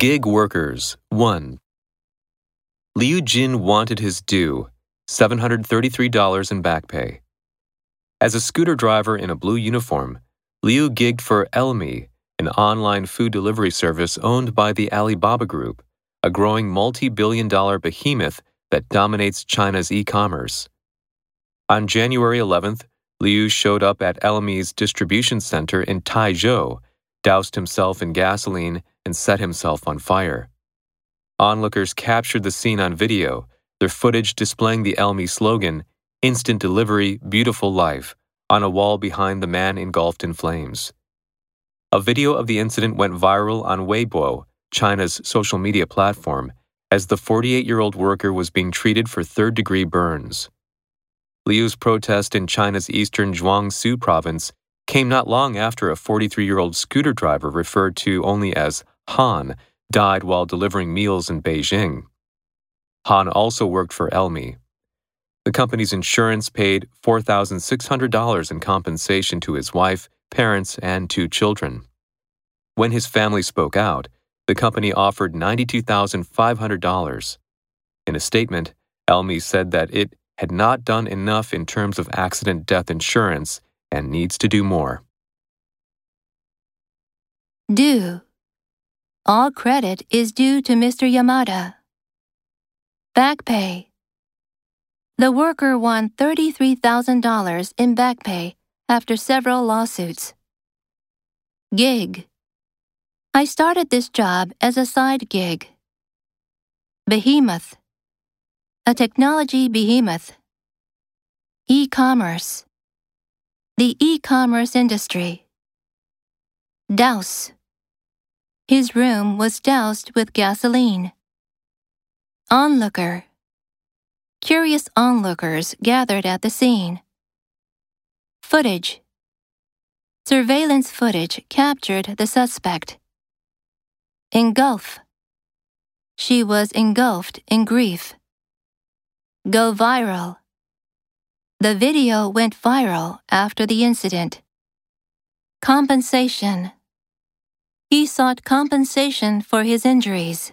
Gig Workers 1. Liu Jin wanted his due $733 in back pay. As a scooter driver in a blue uniform, Liu gigged for Ele.me, an online food delivery service owned by the Alibaba Group, a growing multi billion dollar behemoth that dominates China's e commerce. On January 11th, Liu showed up at Ele.me's distribution center in Taizhou, doused himself in gasoline, and set himself on fire. Onlookers captured the scene on video, their footage displaying the Ele.me slogan, Instant Delivery, Beautiful Life, on a wall behind the man engulfed in flames. A video of the incident went viral on Weibo, China's social media platform, as the 48 year old worker was being treated for third degree burns. Liu's protest in China's eastern Jiangsu province came not long after a 43 year old scooter driver referred to only as Han died while delivering meals in Beijing. Han also worked for Ele.me. The company's insurance paid $4,600 in compensation to his wife, parents, and two children. When his family spoke out, the company offered $92,500. In a statement, Ele.me said that it had not done enough in terms of accident death insurance and needs to do more. Due. All credit is due to Mr. Yamada. Back pay. The worker won $33,000 in back pay after several lawsuits. Gig. I started this job as a side gig. Behemoth. A technology behemoth. E commerce. The e commerce industry. Douse. His room was doused with gasoline. Onlooker. Curious onlookers gathered at the scene. Footage. Surveillance footage captured the suspect. Engulf. She was engulfed in grief. Go viral. The video went viral after the incident. Compensation. He sought compensation for his injuries.